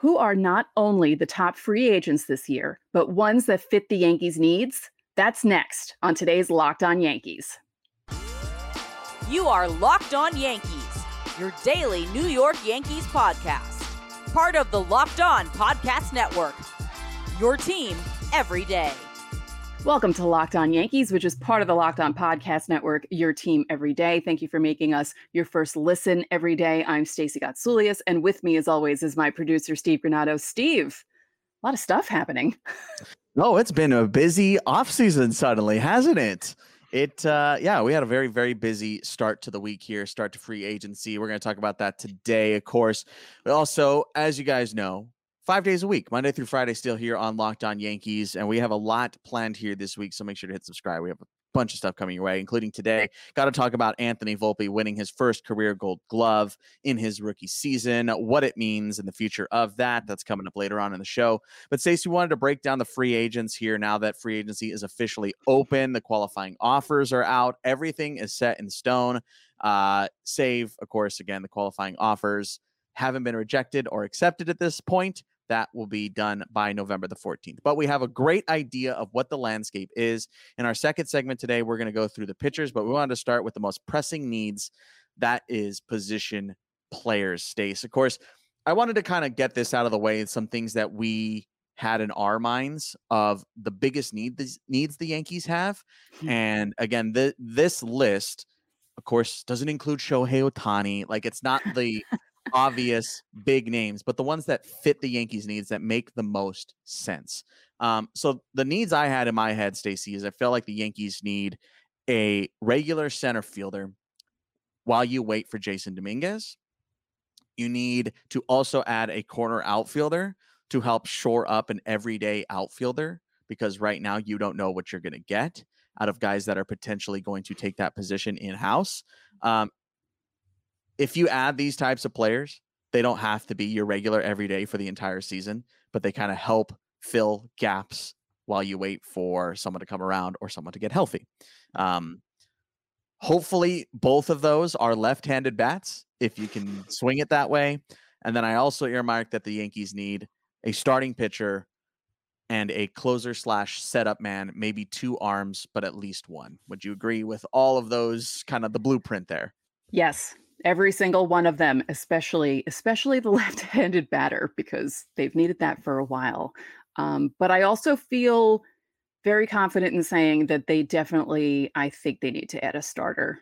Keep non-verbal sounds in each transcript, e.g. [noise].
who are not only the top free agents this year, but ones that fit the Yankees' needs? That's next on today's Locked On Yankees. You are Locked On Yankees, your daily New York Yankees podcast, part of the Locked On Podcast Network. Your team every day. Welcome to Locked On Yankees, which is part of the Locked On Podcast Network, your team every day. Thank you for making us your first listen every day. I'm Stacey Gotsoulias, and with me, as always, is my producer, Steve Granado. Steve, a lot of stuff happening. [laughs] Oh, it's been a busy offseason suddenly, hasn't it? It uh yeah, we had a very very busy start to the week here, start to free agency. We're going to talk about that today, of course. But also, as you guys know, five days a week, Monday through Friday, still here on Locked On Yankees. And we have a lot planned here this week. So make sure to hit subscribe. We have a bunch of stuff coming your way, including today. Got to talk about Anthony Volpe winning his first career gold glove in his rookie season, what it means in the future of that. That's coming up later on in the show. But Stacey wanted to break down the free agents here now that free agency is officially open. The qualifying offers are out. Everything is set in stone. Uh, save, of course, again, the qualifying offers haven't been rejected or accepted at this point. That will be done by November the 14th. But we have a great idea of what the landscape is. In our second segment today, we're going to go through the pitchers, but we wanted to start with the most pressing needs that is position players, Stace. Of course, I wanted to kind of get this out of the way, some things that we had in our minds of the biggest need the, needs the Yankees have. Hmm. And again, the, this list, of course, doesn't include Shohei Ohtani. Like it's not the [laughs] obvious big names, but the ones that fit the Yankees' needs that make the most sense. Um, so the needs I had in my head, Stacey, is I felt like the Yankees need a regular center fielder while you wait for Jasson Dominguez. You need to also add a corner outfielder to help shore up an everyday outfielder because right now you don't know what you're going to get out of guys that are potentially going to take that position in house. Um, if you add these types of players, they don't have to be your regular everyday for the entire season, but they kind of help fill gaps while you wait for someone to come around or someone to get healthy. Um, hopefully, both of those are left handed bats if you can swing it that way. And then I also earmarked that the Yankees need a starting pitcher and a closer slash setup man, maybe two arms, but at least one. Would you agree with all of those kind of the blueprint there? Yes, every single one of them especially especially the [laughs] left-handed batter because they've needed that for a while. Um, but i also feel very confident in saying that they definitely i think they need to add a starter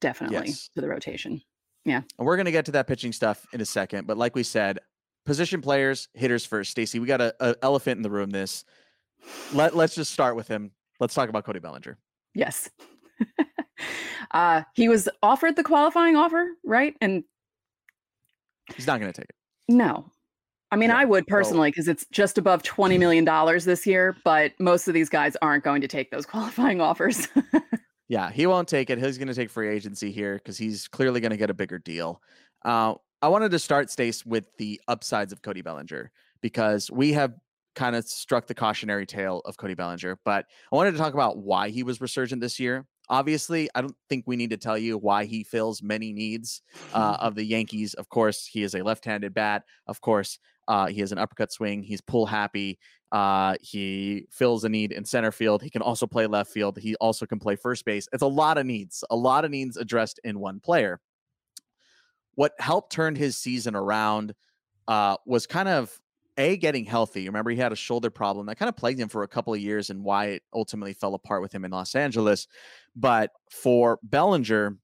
definitely yes. to the rotation. Yeah. And we're going to get to that pitching stuff in a second but like we said position players hitters first. Stacey, we got a, a elephant in the room this. Let, let's just start with him. Let's talk about cody bellinger. Yes [laughs] uh, he was offered the qualifying offer, right? And he's not going to take it. No. I mean, yeah. I would personally because it's just above $20 million this year, but most of these guys aren't going to take those [laughs] qualifying offers. yeah, he won't take it. He's going to take free agency here because he's clearly going to get a bigger deal. Uh, I wanted to start, Stace, with the upsides of Cody Bellinger because we have kind of struck the cautionary tale of Cody Bellinger, but I wanted to talk about why he was resurgent this year Obviously, I don't think we need to tell you why he fills many needs uh, [laughs] of the Yankees. Of course, he is a left-handed bat. Of course, uh, he has an uppercut swing. He's pull happy. Uh, he fills a need in center field. He can also play left field. He also can play first base. It's a lot of needs, a lot of needs addressed in one player. What helped turn his season around uh, was kind of a getting healthy. Remember, he had a shoulder problem that kind of plagued him for a couple of years, and why it ultimately fell apart with him in Los Angeles. But for Bellinger,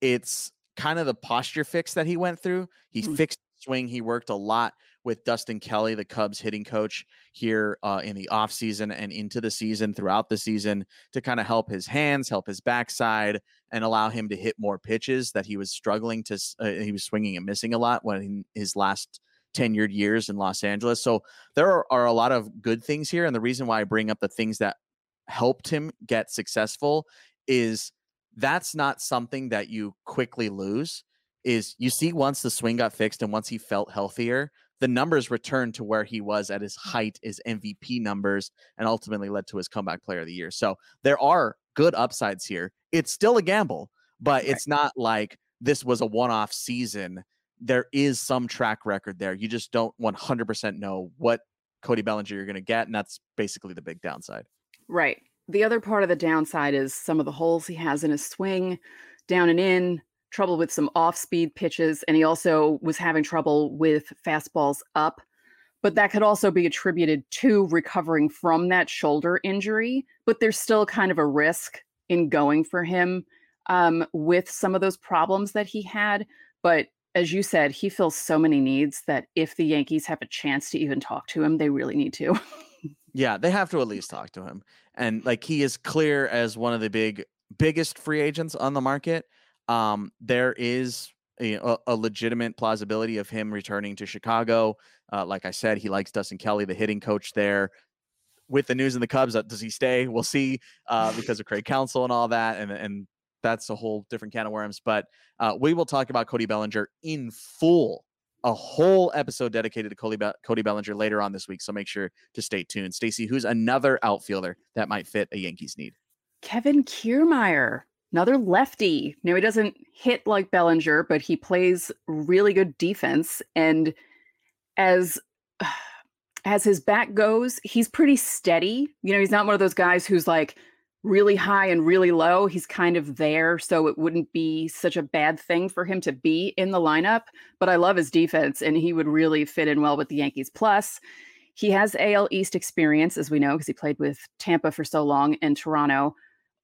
it's kind of the posture fix that he went through. He mm-hmm. fixed swing. He worked a lot with Dustin Kelly, the Cubs hitting coach here uh, in the offseason and into the season, throughout the season, to kind of help his hands, help his backside, and allow him to hit more pitches that he was struggling to. Uh, he was swinging and missing a lot when his last tenured years in Los Angeles. So there are, are a lot of good things here. And the reason why I bring up the things that helped him get successful is that's not something that you quickly lose is you see once the swing got fixed and once he felt healthier the numbers returned to where he was at his height his mvp numbers and ultimately led to his comeback player of the year so there are good upsides here it's still a gamble but it's not like this was a one-off season there is some track record there. You just don't 100% know what Cody Bellinger you're going to get. And that's basically the big downside. Right. The other part of the downside is some of the holes he has in his swing, down and in, trouble with some off speed pitches. And he also was having trouble with fastballs up. But that could also be attributed to recovering from that shoulder injury. But there's still kind of a risk in going for him um, with some of those problems that he had. But as you said, he fills so many needs that if the Yankees have a chance to even talk to him, they really need to. yeah, they have to at [laughs] least talk to him. And like he is clear as one of the big biggest free agents on the market. Um, there is a, a, legitimate plausibility of him returning to Chicago. Uh, like I said, he likes Dustin Kelly, the hitting coach there. With the news in the Cubs, uh, does he stay? We'll see uh, because of Craig Counsell and all that, and and that's a whole different can of worms. But uh, we will talk about Cody Bellinger in full, a whole episode dedicated to Cody, Be- Cody Bellinger later on this week. So make sure to stay tuned. Stacey, who's another outfielder that might fit a Yankees need? Kevin Kiermaier, another lefty. Now he doesn't hit like Bellinger, but he plays really good defense. And as [sighs] as his back goes, he's pretty steady. You know, he's not one of those guys who's like really high and really low. He's kind of there, so it wouldn't be such a bad thing for him to be in the lineup. But I love his defense, and he would really fit in well with the Yankees. Plus, he has AL East experience, as we know, because he played with Tampa for so long and Toronto.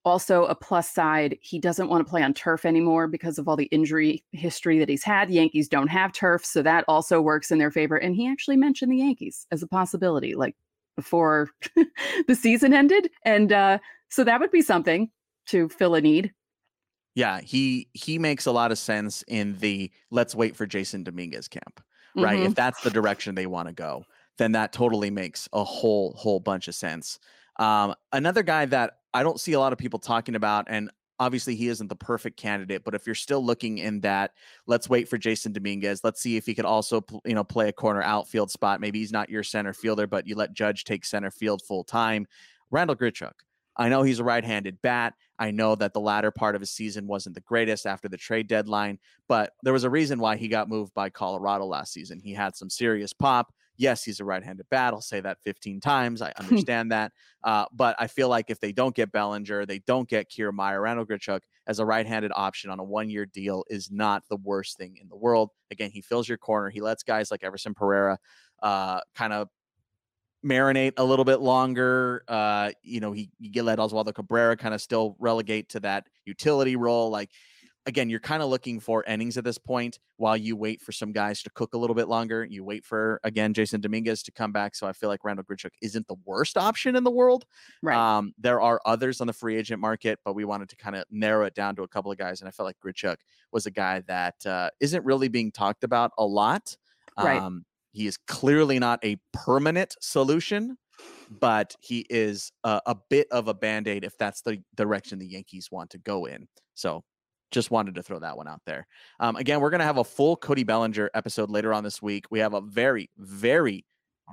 Also, a plus side, he doesn't want to play on turf anymore because of all the injury history that he's had. Yankees don't have turf, so that also works in their favor. And he actually mentioned the Yankees as a possibility, like before [laughs] the season ended. And uh, so that would be something to fill a need. Yeah, he he makes a lot of sense in the let's wait for Jasson Dominguez camp, right? Mm-hmm. If that's the direction they want to go, then that totally makes a whole whole bunch of sense. Um, another guy that I don't see a lot of people talking about, and obviously he isn't the perfect candidate, but if you're still looking in that, let's wait for jasson Dominguez. Let's see if he could also, you know, play a corner outfield spot. Maybe he's not your center fielder, but you let Judge take center field full time. randal Grichuk. I know he's a right-handed bat. I know that the latter part of his season wasn't the greatest after the trade deadline, but there was a reason why he got moved by Colorado last season. He had some serious pop. Yes, he's a right-handed bat. I'll say that 15 times. I [laughs] understand that, uh, but I feel like if they don't get Bellinger, they don't get Kiermaier, Randal Grichuk as a right-handed option on a one-year deal is not the worst thing in the world. Again, he fills your corner. He lets guys like Everson Pereira uh, kind of marinate a little bit longer. Uh, you know, he you let Oswaldo Cabrera kind of still relegate to that utility role. Like again, you're kind of looking for innings at this point while you wait for some guys to cook a little bit longer. You wait for again Jasson Dominguez to come back. So I feel like Randal Grichuk isn't the worst option in the world. Right. Um, there are others on the free agent market, but we wanted to kind of narrow it down to a couple of guys, and I felt like Grichuk was a guy that uh, not really being talked about a lot. Right. Um, he is clearly not a permanent solution, but he is a, a bit of a band aid if that's the direction the Yankees want to go in. So just wanted to throw that one out there. Um, again, we're going to have a full Cody Bellinger episode later on this week. We have a very, very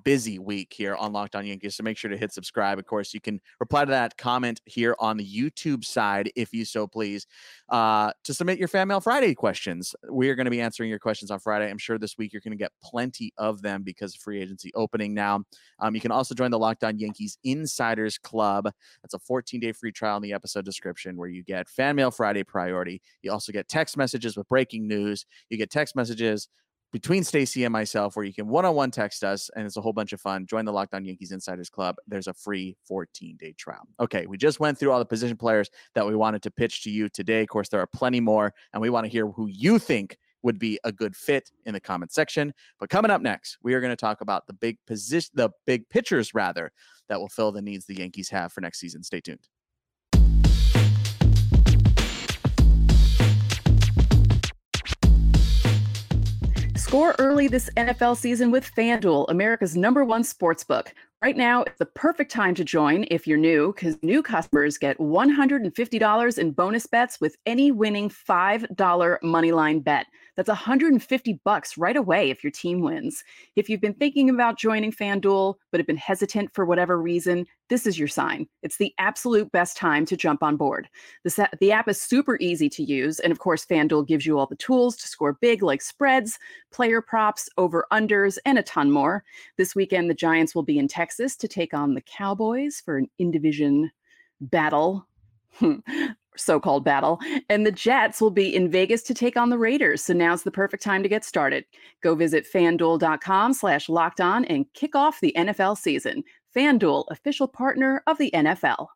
busy week here on Locked On Yankees. So make sure to hit subscribe. Of course, you can reply to that comment here on the YouTube side, if you so please, uh, to submit your Fan Mail Friday questions. We are going to be answering your questions on Friday. I'm sure this week you're going to get plenty of them because of free agency opening now. Um, you can also join the Locked On Yankees Insiders Club. That's a 14 day free trial in the episode description where you get Fan Mail Friday priority. You also get text messages with breaking news. You get text messages between Stacey and myself where you can one-on-one text us and it's a whole bunch of fun. Join the Locked On Yankees Insiders Club. There's a free 14-day trial. Okay, we just went through all the position players that we wanted to pitch to you today. Of course, there are plenty more and we want to hear who you think would be a good fit in the comment section. But coming up next, we are going to talk about the big position the big pitchers rather that will fill the needs the Yankees have for next season. Stay tuned. Score early this NFL season with FanDuel, America's number one sports book. Right now, it's the perfect time to join if you're new, because new customers get $150 in bonus bets with any winning $5 moneyline bet. That's 150 bucks right away if your team wins. If you've been thinking about joining FanDuel but have been hesitant for whatever reason, this is your sign. It's the absolute best time to jump on board. The, the app is super easy to use, and of course, FanDuel gives you all the tools to score big, like spreads, player props, over unders, and a ton more. This weekend, the Giants will be in Texas to take on the Cowboys for an in division battle. Hmm. So called battle. And the Jets will be in Vegas to take on the Raiders. So now's the perfect time to get started. Go visit fanduel.com slash locked on and kick off the NFL season. FanDuel, official partner of the NFL.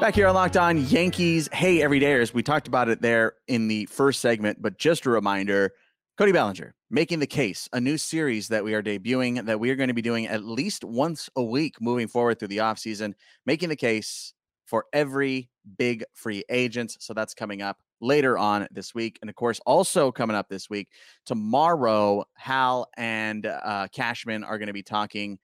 Back here on Locked On Yankees. Hey, everydayers. We talked about it there in the first segment, but just a reminder Cody Bellinger making the case, a new series that we are debuting that we are going to be doing at least once a week moving forward through the offseason, making the case for every big free agent. So that's coming up later on this week. And of course, also coming up this week, tomorrow, Hal and uh, Cashman are going to be talking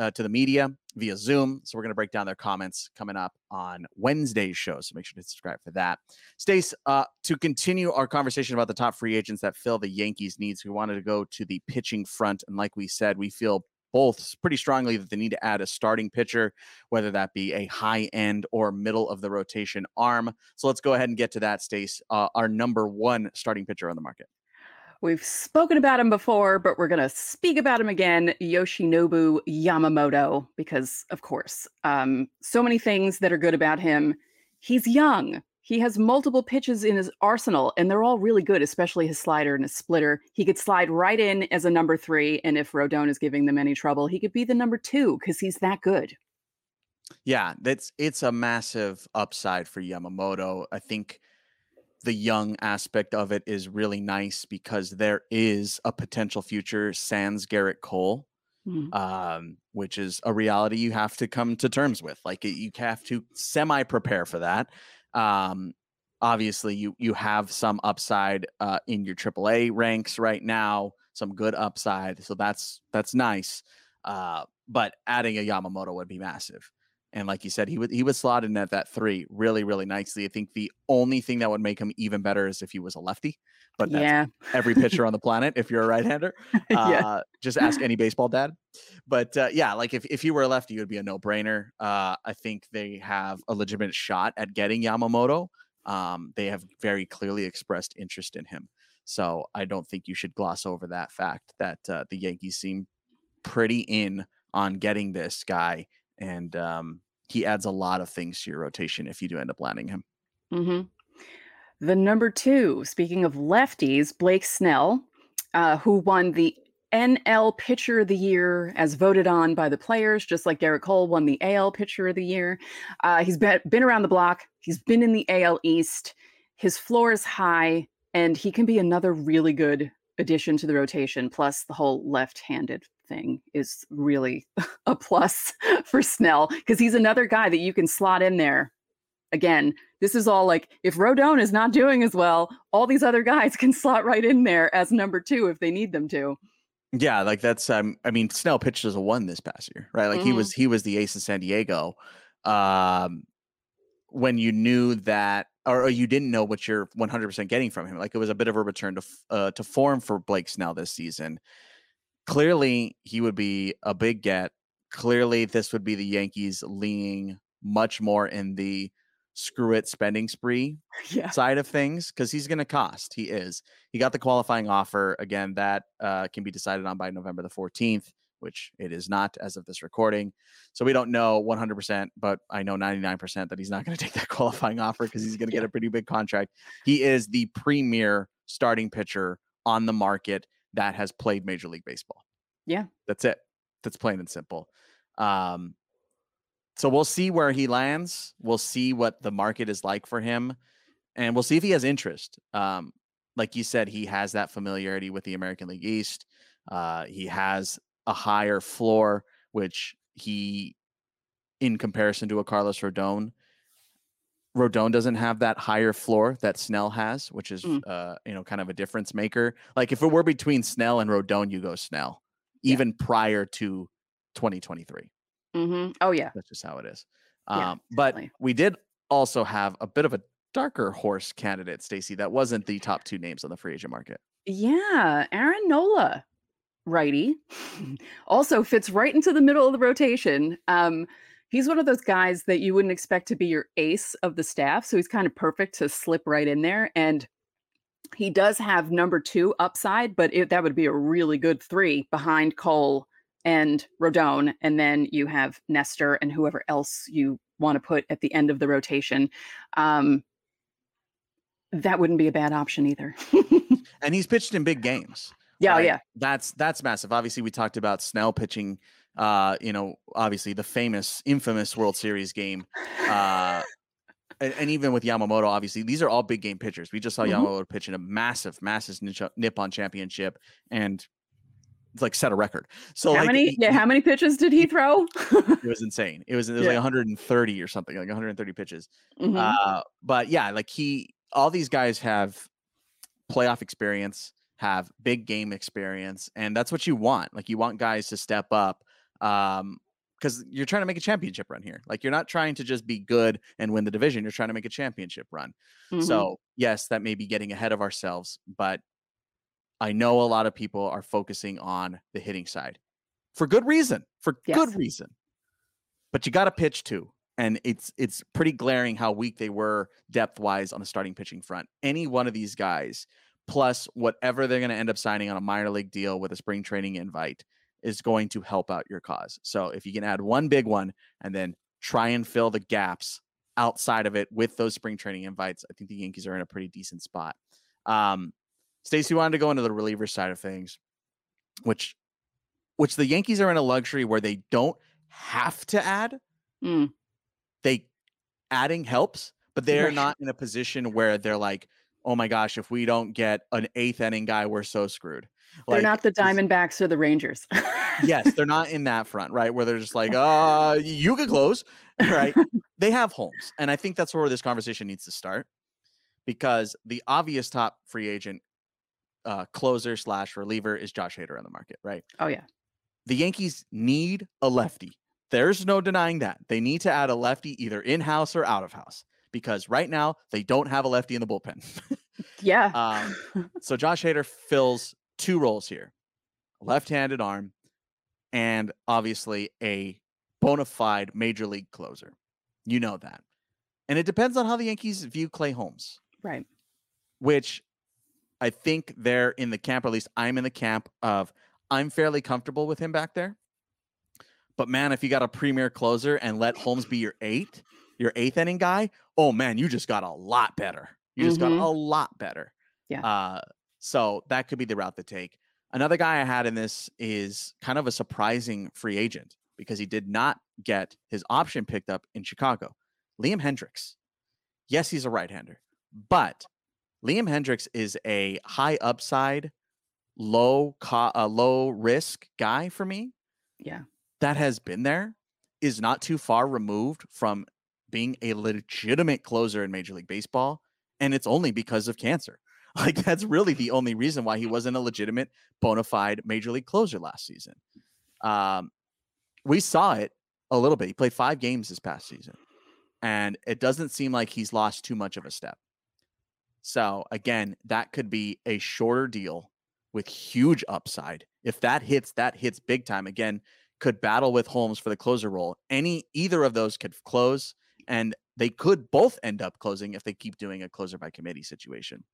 uh, to the media via Zoom. So we're going to break down their comments coming up on Wednesday's show. So make sure to subscribe for that. Stace, uh, to continue our conversation about the top free agents that fill the Yankees' needs, we wanted to go to the pitching front. And like we said, we feel both pretty strongly that they need to add a starting pitcher, whether that be a high end or middle of the rotation arm. So let's go ahead and get to that, Stace. Uh, our number one starting pitcher on the market. We've spoken about him before, but we're going to speak about him again, Yoshinobu Yamamoto, because of course, um, so many things that are good about him. He's young. He has multiple pitches in his arsenal, and they're all really good, especially his slider and his splitter. He could slide right in as a number three, and if Rodon is giving them any trouble, he could be the number two because he's that good. Yeah, that's it's a massive upside for Yamamoto. I think the young aspect of it is really nice because there is a potential future sans Gerrit Cole, mm-hmm. um, which is a reality you have to come to terms with. Like you have to semi prepare for that. Um, obviously, you you have some upside uh, in your AAA ranks right now, some good upside, so that's that's nice. Uh, but adding a Yamamoto would be massive. And like you said, he would he would slot in at that three really, really nicely. I think the only thing that would make him even better is if he was a lefty. But yeah, every pitcher on the planet. If you're a right-hander, [laughs] yeah. uh, just ask any baseball dad. But uh, yeah, like if if you were a lefty, it would be a no-brainer. Uh, I think they have a legitimate shot at getting Yamamoto. Um, they have very clearly expressed interest in him. So I don't think you should gloss over that fact that uh, the Yankees seem pretty in on getting this guy and um, he adds a lot of things to your rotation if you do end up landing him. Mm-hmm. The number two, speaking of lefties, Blake Snell, uh, who won the NL Pitcher of the Year as voted on by the players, just like Gerrit Cole won the AL Pitcher of the Year. Uh, he's been, been around the block. He's been in the AL East. His floor is high, and he can be another really good addition to the rotation. Plus, the whole left-handed thing is really [laughs] a plus [laughs] for Snell because he's another guy that you can slot in there. Again, this is all like if Rodon is not doing as well, all these other guys [laughs] can slot right in there as number two if they need them to. Yeah, like that's um I mean Snell pitched as a one this past year, right? Like mm-hmm. he was he was the ace of San Diego. Um when you knew that or, or you didn't know what you're 100% getting from him. Like it was a bit of a return to uh, to form for Blake Snell this season clearly he would be a big get. Clearly, this would be the Yankees leaning much more in the screw it spending spree [laughs] yeah. side of things because he's going to cost. He is. He got the qualifying offer. Again, that uh, can be decided on by November the 14th, which it is not as of this recording. So we don't know 100%, but I know 99% that he's not going [laughs] to take that qualifying offer because he's going to yeah. get a pretty big contract. He is the premier starting pitcher on the market that has played Major League Baseball. Yeah. That's it. That's plain and simple. Um, so we'll see where he lands. We'll see what the market is like for him. And we'll see if he has interest. Um, like you said, he has that familiarity with the American League East. Uh, he has a higher floor, which he, in comparison to a Carlos Rodon, Rodon doesn't have that higher floor that Snell has, which is mm. uh, you know kind of a difference maker. Like if it were between Snell and Rodon, you go Snell, even yeah. prior to 2023. Mm-hmm. Oh yeah, that's just how it is. Yeah, Um, but we did also have a bit of a darker horse candidate, Stacey. That wasn't the top two names on the free agent market. Yeah, Aaron Nola, righty, [laughs] also fits right into the middle of the rotation. Um, he's one of those guys that you wouldn't expect to be your ace of the staff, so he's kind of perfect to slip right in there. And he does have number two upside, but it, that would be a really good three behind Cole and Rodon, and then you have Nestor and whoever else you want to put at the end of the rotation. Um, that wouldn't be a bad option either. [laughs] And he's pitched in big games. yeah, oh, right? yeah. That's that's massive. Obviously, we talked about Snell pitching. Uh, you know, obviously the famous, infamous World Series game. Uh, [laughs] and, and even with Yamamoto, obviously these are all big game pitchers. We just saw Mhm. Yamamoto pitch in a massive, massive Nippon Championship and like set a record. So how like many? yeah, how many pitches did he throw? it was insane. It was it was like 130 or something, like 130 pitches. Mhm. Uh, but yeah, like he, all these guys have playoff experience, have big game experience, and that's what you want. Like you want guys to step up, um, because you're trying to make a championship run here. Like you're not trying to just be good and win the division. You're trying to make a championship run. Mhm. So yes, that may be getting ahead of ourselves, but I know a lot of people are focusing on the hitting side for good reason. For Yes. good reason. But you got to pitch too, and it's it's pretty glaring how weak they were depth wise on the starting pitching front. Any one of these guys, plus whatever they're going to end up signing on a minor league deal with a spring training invite, is going to help out your cause. So if you can add one big one and then try and fill the gaps outside of it with those spring training invites, I think the Yankees are in a pretty decent spot. Um, Stacey wanted to go into the reliever side of things, which which the Yankees are in a luxury where they don't have to add. Mm. They adding helps, but they're Right. not in a position where they're like, oh my gosh, if we don't get an eighth inning guy, we're so screwed. They're not the Diamondbacks or the Rangers. yes, they're not in that front, right? Where they're just like, uh, you could close, right? [laughs] they have Holmes. And I think that's where this conversation needs to start because the obvious top free agent uh, closer slash reliever is Josh Hader on the market, right? oh yeah. The Yankees need a lefty. There's no denying that. They need to add a lefty either in house or out of house because right now they don't have a lefty in the bullpen. Yeah. [laughs] Um, [laughs] so Josh Hader fills two roles here left-handed arm and obviously a bona fide major league closer. You know that. And it depends on how the Yankees view Clay Holmes, right. which I think they're in the camp, or at least I'm in the camp of I'm fairly comfortable with him back there. But man, if you got a premier closer and let Holmes be your eighth, your eighth inning guy, oh man, you just got a lot better. You just got Mhm. a lot better. Yeah. Uh, so that could be the route to take. Another guy I had in this is kind of a surprising free agent because he did not get his option picked up in Chicago. Liam Hendriks. Yes, he's a right-hander, but Liam Hendriks is a high upside, low co- uh, low risk guy for me Yeah. that has been there is not too far removed from being a legitimate closer in Major League Baseball. And it's only because of cancer. [laughs] Like, that's really the only reason why he wasn't a legitimate, bona fide Major League closer last season. Um, we saw it a little bit. He played five games this past season, and it doesn't seem like he's lost too much of a step. So, again, that could be a shorter deal with huge upside. If that hits, that hits big time. Again, could battle with Holmes for the closer role. Any either of those could close, and they could both end up closing if they keep doing a closer by committee situation.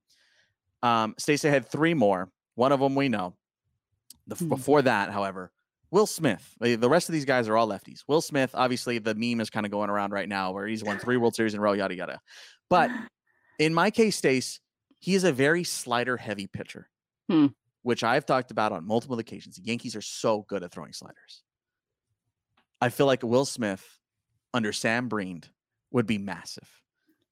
Um, Stacey had three more. One of them we know. The, Hmm. Before that, however, Will Smith. The the rest of these guys are all lefties. Will Smith, obviously, the meme is kind of going around right now where he's won three World Series in a row, yada yada. But [sighs] in my case, Stace, he is a very slider heavy pitcher, Hmm. which I've talked about on multiple occasions. The Yankees are so good at throwing sliders. I feel like Will Smith under Sam Briend would be massive.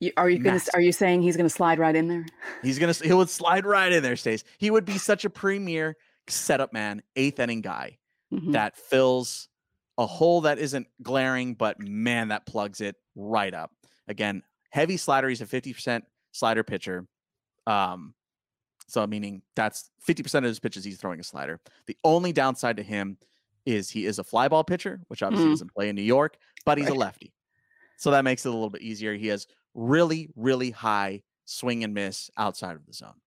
You, are you gonna? Massive. Are you saying he's gonna slide right in there? He's gonna he would slide right in there, Stace. He would be such a premier setup man, eighth inning guy Mhm. that fills a hole that isn't glaring, but man, that plugs it right up. Again, heavy slider. He's a 50% slider pitcher. Um, so meaning that's 50% of his pitches he's throwing a slider. The only downside to him is he is a fly ball pitcher, which obviously Mm. doesn't play in New York, but he's a lefty. So that makes it a little bit easier. He has really, really high swing and miss outside of the zone.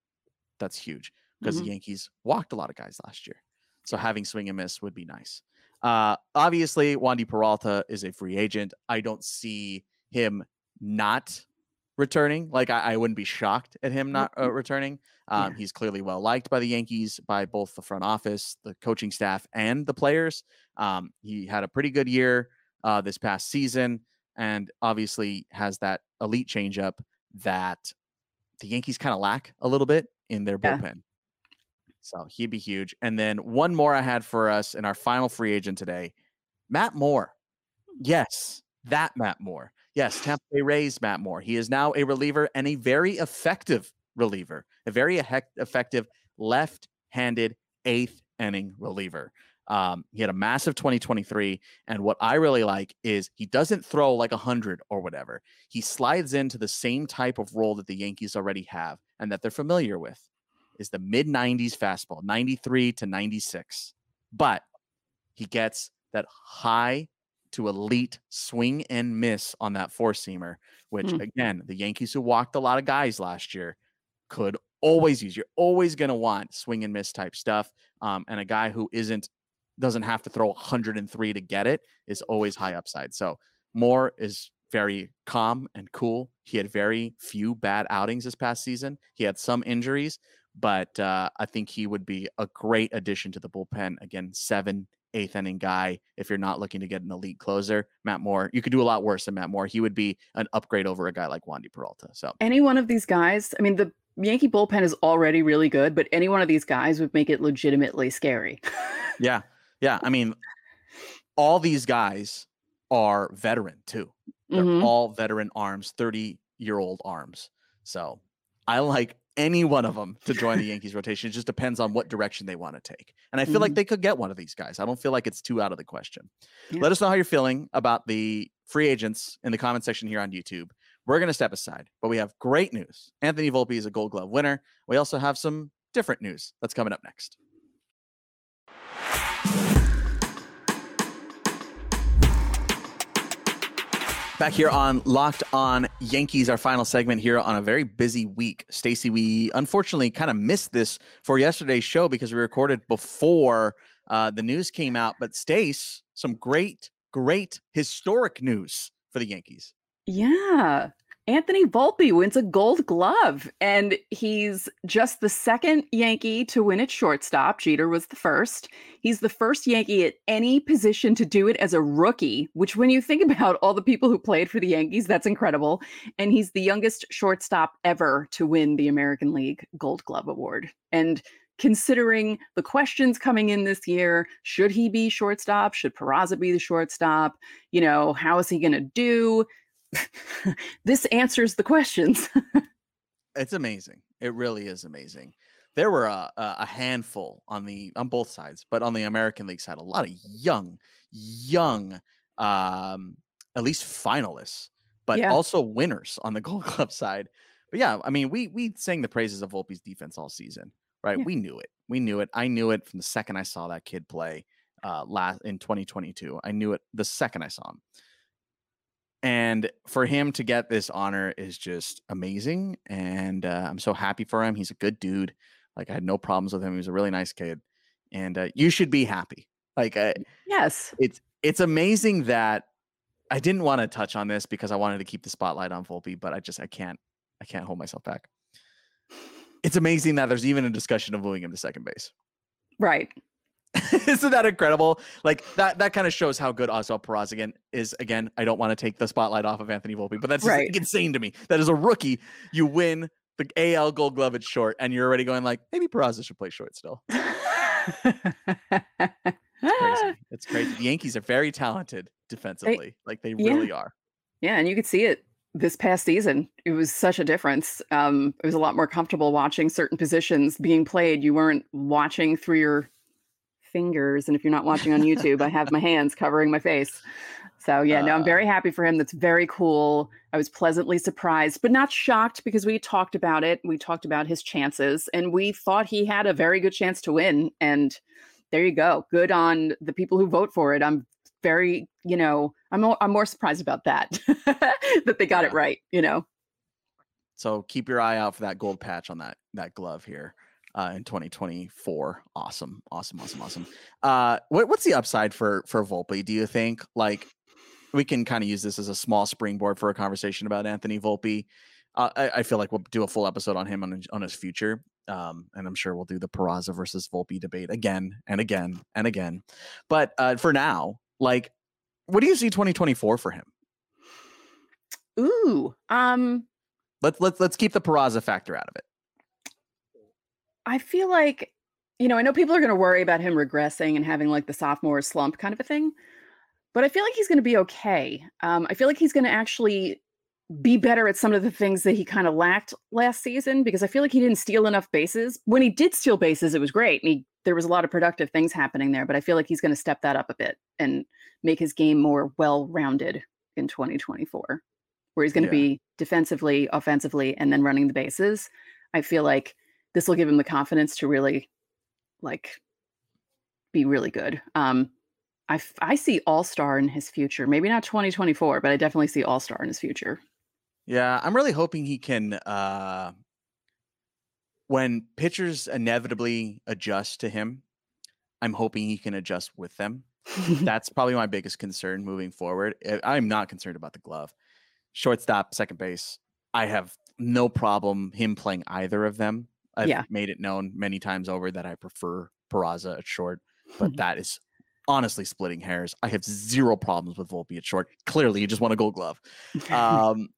That's huge because Mhm. the Yankees walked a lot of guys last year. So having swing and miss would be nice. Uh, obviously, Wandy Peralta is a free agent. I don't see him not returning. Like I, I wouldn't be shocked at him not uh, returning. Um, Yeah. He's clearly well liked by the Yankees, by both the front office, the coaching staff, and the players. Um, he had a pretty good year uh, this past season, and obviously has that elite changeup that the Yankees kind of lack a little bit in their Yeah. bullpen. So he'd be huge. And then one more I had for us in our final free agent today, Matt Moore. Yes, that Matt Moore. Yes, Tampa Bay Rays Matt Moore. He is now a reliever and a very effective reliever, a very effective left-handed eighth inning reliever. Um, he had a massive 2023, and what I really like is he doesn't throw like hundred or whatever. He slides into the same type of role that the Yankees already have and that they're familiar with, is the mid 90s fastball, 93 to 96. But he gets that high to elite swing and miss on that four seamer, which Hmm. again, the Yankees who walked a lot of guys last year could always use. You're always going to want swing and miss type stuff. Um, and a guy who isn't doesn't have to throw 103 to get it is always high upside. So Moore is very calm and cool. He had very few bad outings this past season. He had some injuries, but uh, I think he would be a great addition to the bullpen. Again, seven, eighth inning guy. If you're not looking to get an elite closer, Matt Moore, you could do a lot worse than Matt Moore. He would be an upgrade over a guy like Wandy Peralta. So Any one of these guys, I mean, the Yankee bullpen is already really good, but any one of these guys would make it legitimately scary. yeah, yeah. I mean, all these guys are veteran too. They're Mhm. all veteran arms, 30 year old arms. So I like any one of them to join the [laughs] Yankees rotation. It just depends on what direction they want to take. And I feel like Mhm. they could get one of these guys. I don't feel like it's too out of the question. Yeah. Let us know how you're feeling about the free agents in the comment section here on YouTube. We're going to step aside, but we have great news. Anthony Volpe is a gold glove winner. We also have some different news that's coming up next. Back here on Locked On Yankees, our final segment here on a very busy week. Stacey, we unfortunately kind of missed this for yesterday's show because we recorded before uh, the news came out. But Stace, some great, great historic news for the Yankees. Yeah. Anthony Volpe wins a gold glove, and he's just the second Yankee to win at shortstop. Jeter was the first. He's the first Yankee at any position to do it as a rookie, which, when you think [laughs] about all the people who played for the Yankees, that's incredible. And he's the youngest shortstop ever to win the American League Gold Glove Award. And considering the questions coming in this year, should he be shortstop? Should Peraza be the shortstop? You know, how is he going to do? [laughs] this answers the questions. [laughs] It's amazing. It really is amazing. There were a, a handful on the on both sides, but on the American League side, a lot of young, young, um, at least finalists, but Yeah. also winners on the [laughs] Gold Glove side. But yeah, I mean, we we sang the praises of Volpe's defense all season, right? Yeah. We knew it. We knew it. I knew it from the second I saw that kid play uh last in 2022. I knew it the second I saw him. And for him to get this honor is just amazing. And uh, I'm so happy for him. He's a good dude. Like I had no problems with him. He was a really nice kid. And uh, you should be happy. Like uh, yes. it's it's amazing that I didn't want to touch on this because I wanted to keep the spotlight on Volpe, but I just I can't I can't hold myself back. It's amazing that there's even a discussion of moving him to second base. Right. [laughs] Isn't that incredible? Like that that kind of shows how good Oswald again is. Again, I don't want to take the spotlight off of Anthony Volpe, but that's just, Right. like, insane to me. That as a rookie, you win the AL Gold Glove at short, and you're already going like maybe Peraza should play short still. It's crazy. [laughs] It's crazy. The Yankees are very talented defensively. like they yeah. really are. Yeah, and you could see it this past season. It was such a difference. Um, it was a lot more comfortable watching certain positions being played. You weren't watching through your fingers. And if you're not watching on YouTube, I have my hands covering my face. So yeah, no, I'm Uh. very happy for him. That's very cool. I was pleasantly surprised, but not shocked because we talked about it. We talked about his chances and we thought he had a very good chance to win. And there you go. Good on the people who vote for it. I'm very, you know, I'm more, I'm more surprised about that [laughs] that they got Yeah. it right. You know. So keep your eye out for that gold patch on that that glove here uh, in 2024. Awesome, awesome, awesome, awesome. Uh, what, what's the upside for for Volpe? Do you think like we can kind of use this as a small springboard for a conversation about Anthony Volpe? Uh, I, I feel like we'll do a full episode on him on his, on his future, um, and I'm sure we'll do the Peraza versus Volpe debate again and again and again. But uh, for now, like, what do you see 2024 for him? Ooh. Um. Let's let's let's keep the Peraza factor out of it. I feel like, you know, I know people are going to worry about him regressing and having like the sophomore slump kind of a thing, but I feel like he's going to be okay. Um, I feel like he's going to actually be better at some of the things that he kind of lacked last season because I feel like he didn't steal enough bases. When he did steal bases, it was great. And he, there was a lot of productive things happening there, but I feel like he's going to step that up a bit and make his game more well rounded in 2024, where he's going to Yeah. be defensively, offensively, and then running the bases. I feel like this will give him the confidence to really like be really good. Um I I see all-star in his future. Maybe not 2024, but I definitely see all-star in his future. Yeah, I'm really hoping he can uh when pitchers inevitably adjust to him, I'm hoping he can adjust with them. [laughs] That's probably my biggest concern moving forward. Uh, I'm not concerned about the glove. Shortstop, second base, I have no problem him playing either of them. I've Yeah. made it known many times over that I prefer Peraza at short, but that is honestly splitting hairs. I have zero problems with Volpe at short. Clearly, you just want a gold glove. [laughs] Um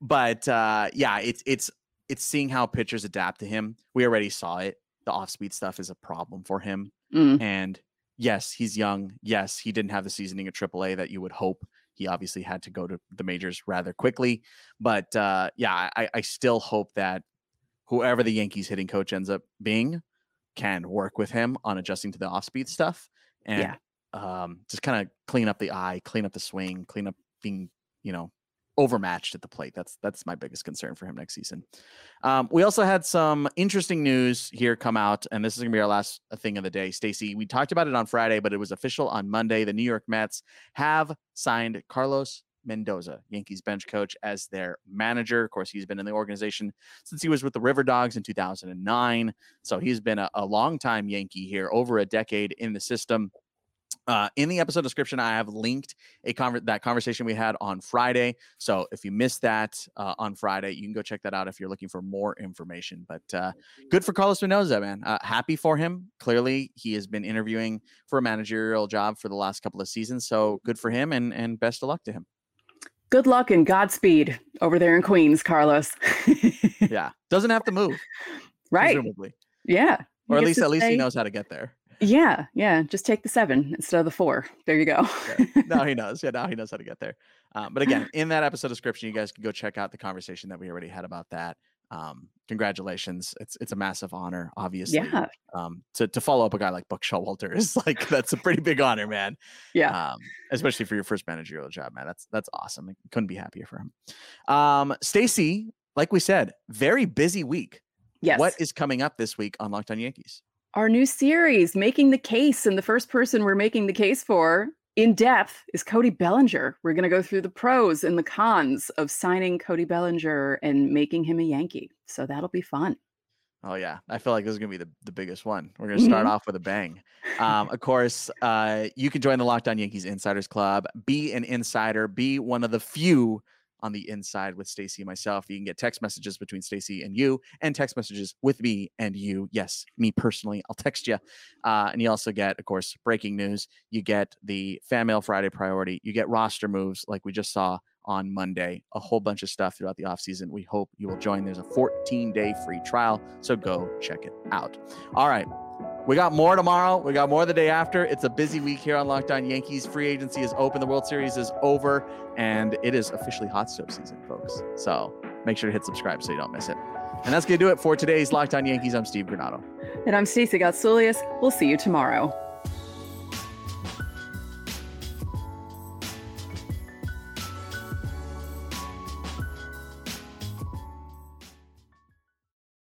but uh yeah it's it's it's seeing how pitchers adapt to him. We already saw it. The off speed stuff is a problem for him. Mm, and yes he's young. Yes he didn't have the seasoning at aaa that you would hope. He obviously had to go to the majors rather quickly. But uh yeah i i still hope that whoever the yankees hitting coach ends up being can work with him on adjusting to the off speed stuff and Yeah. um just kind of clean up the eye clean up the swing clean up being you know overmatched at the plate. That's that's my biggest concern for him next season. Um, we also had some interesting news here come out, and this is gonna be our last uh, thing of the day. Stacey, we talked about it on Friday, but it was official on Monday. The New York Mets have signed Carlos Mendoza, Yankees bench coach, as their manager. Of course, he's been in the organization since he was with the River Dogs in 2009. So he's been a, a long time Yankee here, over a decade in the system. Uh, in the episode description, I have linked a conver- that conversation we had on Friday. So if you missed that uh, on Friday, you can go check that out if you're looking for more information. But uh, good for Carlos Mendoza, man. Uh, happy for him. Clearly, he has been interviewing for a managerial job for the last couple of seasons. So good for him, and and best of luck to him. Good luck and Godspeed over there in Queens, Carlos. [laughs] Yeah, doesn't have to move, right. presumably, Yeah. Or at least at least he knows how to get there. Yeah. Yeah. Just take the seven instead of the four. There you go. Yeah. now he [laughs] knows. Yeah, now he knows how to get there. Um, but again, in that episode description, you guys can go check out the conversation that we already had about that. Um, congratulations! It's it's a massive honor, obviously. yeah. Um, to to follow up a guy like Buck Showalter is [laughs] like that's a pretty big honor, man. Yeah. Um, especially for your first managerial job, man. That's that's awesome. I couldn't be happier for him. Um, Stacey, like we said, very busy week. yes. What is coming up this week on Locked On Yankees? our new series, Making the Case. And the first person we're making the case for in depth is Cody Bellinger. We're going to go through the pros and the cons of signing Cody Bellinger and making him a Yankee. So that'll be fun. Oh yeah, I feel like this is gonna be the, the biggest one. We're gonna start Mhm. off with a bang. Um, of course, uh, you can join the Locked On Yankees Insiders Club. Be an insider. Be one of the few on the inside with Stacey and myself. You can get text messages between Stacey and you, and text messages with me and you. Yes, me personally. I'll text you. Uh, and you also get, of course, breaking news. You get the Fan Mail Friday priority. You get roster moves like we just saw on Monday. A whole bunch of stuff throughout the offseason. We hope you will join. There's a 14 day free trial. So go check it out. All right. We got more tomorrow. We got more the day after. It's a busy week here on Locked On Yankees. Free agency is open. The World Series is over, and it is officially hot stove season, folks. So make sure to hit subscribe so you don't miss it. And that's going to do it for today's Locked On Yankees. I'm Steve Granado. And I'm Stacey Gotsoulias. We'll see you tomorrow.